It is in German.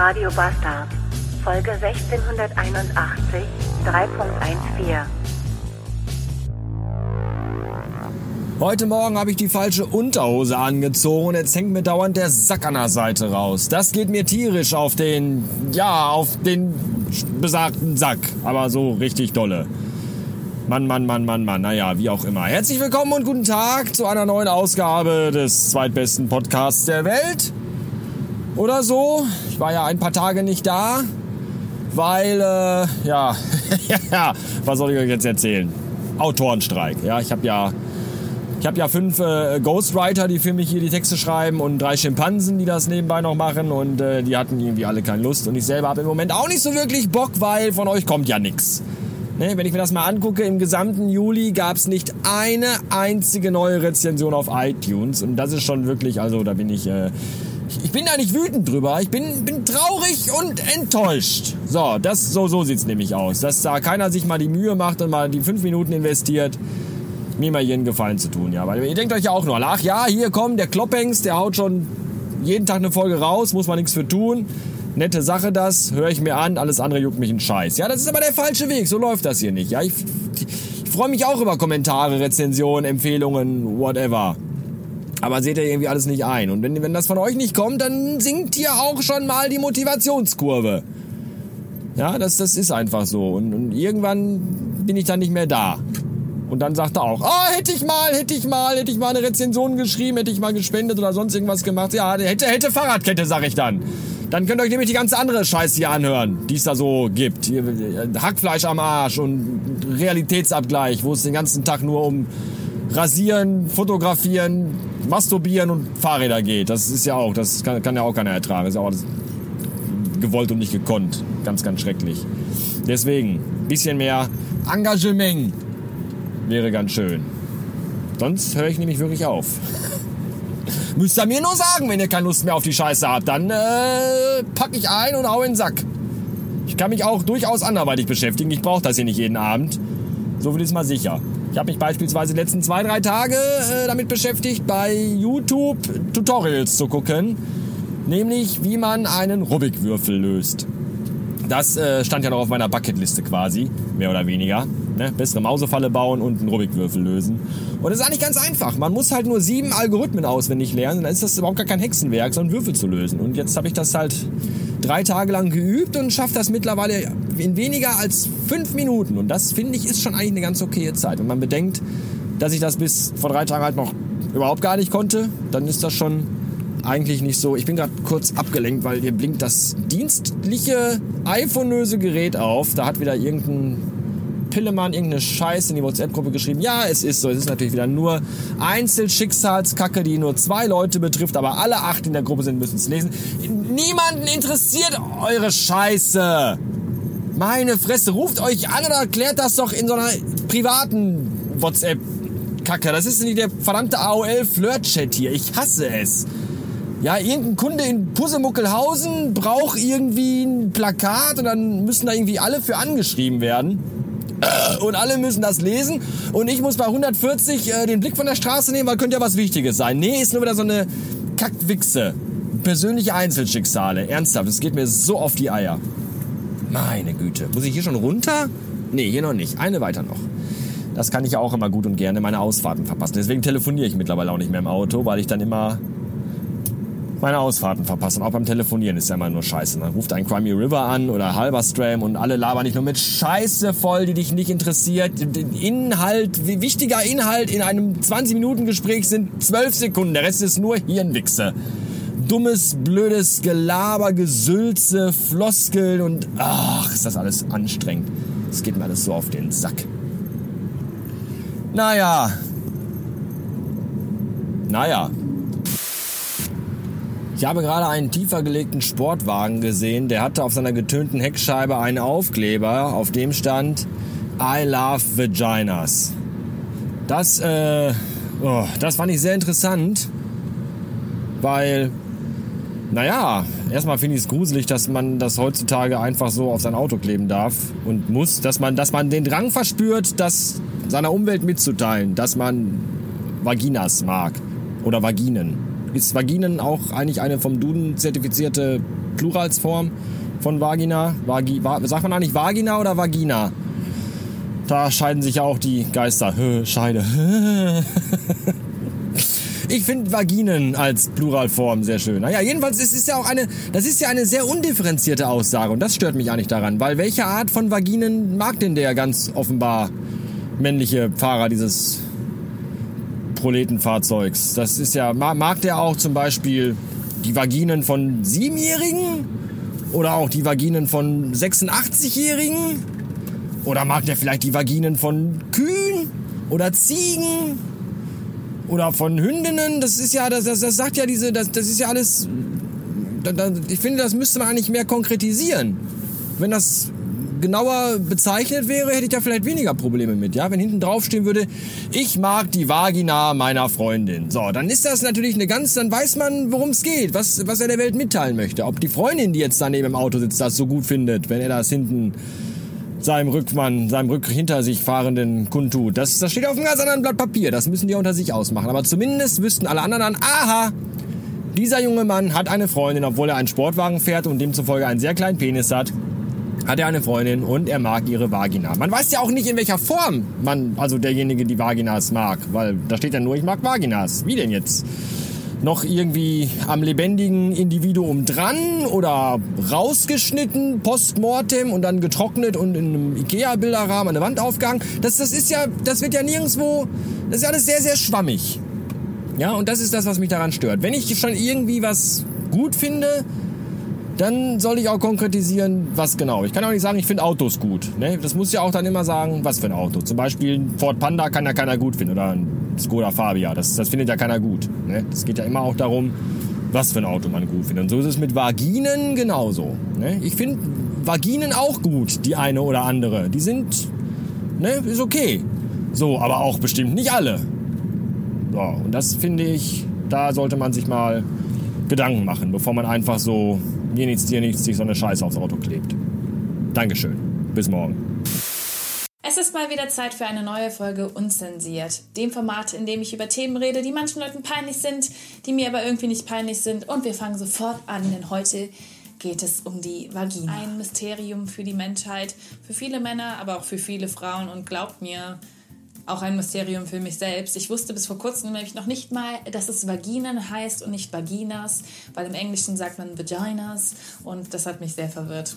Radio Bastard. Folge 1681, 3.14. Heute Morgen habe ich die falsche Unterhose angezogen und jetzt hängt mir dauernd der Sack an der Seite raus. Das geht mir tierisch auf den, ja, auf den besagten Sack. Aber so richtig dolle. Mann, Mann, Mann, Mann, Mann. Naja, wie auch immer. Herzlich willkommen und guten Tag zu einer neuen Ausgabe des zweitbesten Podcasts der Welt. Oder so. Ich war ja ein paar Tage nicht da, weil, äh, ja, was soll ich euch jetzt erzählen? Autorenstreik. Ja, ich habe ja ich habe ja fünf äh, Ghostwriter, die für mich hier die Texte schreiben und drei Schimpansen, die das nebenbei noch machen und äh, die hatten irgendwie alle keine Lust und ich selber habe im Moment auch nicht so wirklich Bock, weil von euch kommt ja nichts. Ne, wenn ich mir das mal angucke, im gesamten Juli gab es nicht eine einzige neue Rezension auf iTunes und das ist schon wirklich, also da bin ich, äh, ich, bin da nicht wütend drüber, ich bin, bin traurig und enttäuscht. So, das, so, so sieht's nämlich aus, dass da keiner sich mal die Mühe macht und mal die fünf Minuten investiert mir mal einen Gefallen zu tun, ja. Weil ihr denkt euch ja auch nur, ach ja, hier komm, der Kloppengst, der haut schon jeden Tag eine Folge raus, muss man nichts für tun. Nette Sache das, höre ich mir an, alles andere juckt mich einen Scheiß. Ja, das ist aber der falsche Weg, so läuft das hier nicht. Ja, ich, ich freue mich auch über Kommentare, Rezensionen, Empfehlungen, whatever. Aber seht ihr irgendwie alles nicht ein. Und wenn, wenn das von euch nicht kommt, dann sinkt hier auch schon mal die Motivationskurve. Ja, das, das ist einfach so. Und, und irgendwann bin ich dann nicht mehr da. Und dann sagt er auch, ah, hätte ich mal, hätte ich mal, hätte ich mal eine Rezension geschrieben, hätte ich mal gespendet oder sonst irgendwas gemacht. Ja, hätte, hätte Fahrradkette, sag ich dann. Dann könnt ihr euch nämlich die ganze andere Scheiße hier anhören, die es da so gibt. Hier, Hackfleisch am Arsch und Realitätsabgleich, wo es den ganzen Tag nur um Rasieren, Fotografieren, Masturbieren und Fahrräder geht. Das ist ja auch, das kann, kann ja auch keiner ertragen. Das ist ja auch gewollt und nicht gekonnt. Ganz, ganz schrecklich. Deswegen, bisschen mehr Engagement wäre ganz schön. Sonst höre ich nämlich wirklich auf. Müsst ihr mir nur sagen, wenn ihr keine Lust mehr auf die Scheiße habt. Dann äh, packe ich ein und hau in den Sack. Ich kann mich auch durchaus anderweitig beschäftigen. Ich brauche das hier nicht jeden Abend. So viel ist mal sicher. Ich habe mich beispielsweise die letzten zwei, drei Tage äh, damit beschäftigt, bei YouTube Tutorials zu gucken. Nämlich, wie man einen Rubikwürfel löst. Das äh, stand ja noch auf meiner Bucketliste quasi, mehr oder weniger. Ne? Bessere Mausefalle bauen und einen Rubikwürfel lösen. Und das ist eigentlich ganz einfach. Man muss halt nur sieben Algorithmen auswendig lernen. Dann ist das überhaupt gar kein Hexenwerk, sondern Würfel zu lösen. Und jetzt habe ich das halt drei Tage lang geübt und schaffe das mittlerweile in weniger als fünf Minuten. Und das, finde ich, ist schon eigentlich eine ganz okaye Zeit. Wenn man bedenkt, dass ich das bis vor drei Tagen halt noch überhaupt gar nicht konnte, dann ist das schon eigentlich nicht so. Ich bin gerade kurz abgelenkt, weil hier blinkt das dienstliche iPhone-öse Gerät auf. Da hat wieder irgendein Pillemann irgendeine Scheiße in die WhatsApp-Gruppe geschrieben. Ja, es ist so. Es ist natürlich wieder nur Einzelschicksalskacke, die nur zwei Leute betrifft, aber alle acht in der Gruppe sind, müssen es lesen. Niemanden interessiert eure Scheiße. Meine Fresse, ruft euch an oder erklärt das doch in so einer privaten WhatsApp-Kacke. Das ist nicht der verdammte AOL-Flirt-Chat hier. Ich hasse es. Ja, irgendein Kunde in Pusemuckelhausen braucht irgendwie ein Plakat und dann müssen da irgendwie alle für angeschrieben werden. Und alle müssen das lesen. Und ich muss bei 140 äh, den Blick von der Straße nehmen, weil könnte ja was Wichtiges sein. Nee, ist nur wieder so eine Kackwichse. Persönliche Einzelschicksale. Ernsthaft, es geht mir so auf die Eier. Meine Güte. Muss ich hier schon runter? Nee, hier noch nicht. Eine weiter noch. Das kann ich ja auch immer gut und gerne meine Ausfahrten verpassen. Deswegen telefoniere ich mittlerweile auch nicht mehr im Auto, weil ich dann immer meine Ausfahrten verpassen. Auch beim Telefonieren ist ja immer nur Scheiße. Dann ruft ein Crimey River an oder Halberstram und alle labern nicht nur mit Scheiße voll, die dich nicht interessiert. Inhalt, wichtiger Inhalt in einem 20-Minuten-Gespräch sind 12 Sekunden. Der Rest ist nur Hirnwichse. Dummes, blödes Gelaber, Gesülze, Floskeln und ach, ist das alles anstrengend. Es geht mir alles so auf den Sack. Naja. Naja, ich habe gerade einen tiefer gelegten Sportwagen gesehen, der hatte auf seiner getönten Heckscheibe einen Aufkleber, auf dem stand I love Vaginas. Das, äh, oh, das fand ich sehr interessant, weil, naja, erstmal finde ich es gruselig, dass man das heutzutage einfach so auf sein Auto kleben darf und muss, dass man, dass man den Drang verspürt, das seiner Umwelt mitzuteilen, dass man Vaginas mag oder Vaginen ist Vaginen auch eigentlich eine vom Duden zertifizierte Pluralsform von Vagina? Vagi, va, sagt man eigentlich Vagina oder Vagina? Da scheiden sich ja auch die Geister. Scheide. Ich finde Vaginen als Pluralform sehr schön. Naja, jedenfalls ist es ja auch eine, das ist ja eine sehr undifferenzierte Aussage und das stört mich eigentlich daran, weil welche Art von Vaginen mag denn der ganz offenbar männliche Fahrer dieses Proletenfahrzeugs? Das ist ja, mag der auch zum Beispiel die Vaginen von Siebenjährigen oder auch die Vaginen von 86-Jährigen? Oder mag der vielleicht die Vaginen von Kühen oder Ziegen oder von Hündinnen, das ist ja, das, das, das sagt ja diese, das, das ist ja alles, da, da, ich finde, das müsste man eigentlich mehr konkretisieren. Wenn das genauer bezeichnet wäre, hätte ich da vielleicht weniger Probleme mit, ja? Wenn hinten draufstehen würde, ich mag die Vagina meiner Freundin. So, dann ist das natürlich eine ganz, dann weiß man, worum es geht, was, was er der Welt mitteilen möchte. Ob die Freundin, die jetzt daneben im Auto sitzt, das so gut findet, wenn er das hinten seinem Rückmann, seinem Rück hinter sich fahrenden kundtut. Das, das steht auf einem ganz anderen Blatt Papier. Das müssen die unter sich ausmachen. Aber zumindest wüssten alle anderen dann, aha, dieser junge Mann hat eine Freundin, obwohl er einen Sportwagen fährt und demzufolge einen sehr kleinen Penis hat. Hat er eine Freundin und er mag ihre Vagina. Man weiß ja auch nicht, in welcher Form man, also derjenige, die Vaginas mag, weil da steht ja nur, ich mag Vaginas. Wie denn jetzt? noch irgendwie am lebendigen Individuum dran oder rausgeschnitten, postmortem und dann getrocknet und in einem Ikea-Bilderrahmen an der Wand aufgehangen. Das, das ist ja, das wird ja nirgendwo, das ist alles sehr, sehr schwammig. Ja, und das ist das, was mich daran stört. Wenn ich schon irgendwie was gut finde, dann soll ich auch konkretisieren, was genau. Ich kann auch nicht sagen, ich finde Autos gut. Ne? Das muss ja auch dann immer sagen, was für ein Auto. Zum Beispiel ein Ford Panda kann ja keiner gut finden oder ein Skoda Fabia. Das, das findet ja keiner gut. Ne? Es geht ja immer auch darum, was für ein Auto man gut findet. Und so ist es mit Vaginen genauso. Ne? Ich finde Vaginen auch gut, die eine oder andere. Die sind, ne, ist okay. So, aber auch bestimmt nicht alle. So, und das finde ich, da sollte man sich mal Gedanken machen, bevor man einfach so mir nichts, dir nichts, sich so eine Scheiße aufs Auto klebt. Dankeschön. Bis morgen. Es ist mal wieder Zeit für eine neue Folge Unzensiert. Dem Format, in dem ich über Themen rede, die manchen Leuten peinlich sind, die mir aber irgendwie nicht peinlich sind. Und wir fangen sofort an, denn heute geht es um die Vagina. Ein Mysterium für die Menschheit, für viele Männer, aber auch für viele Frauen. Und glaubt mir, auch ein Mysterium für mich selbst. Ich wusste bis vor kurzem nämlich noch nicht mal, dass es Vaginen heißt und nicht Vaginas, weil im Englischen sagt man Vaginas und das hat mich sehr verwirrt.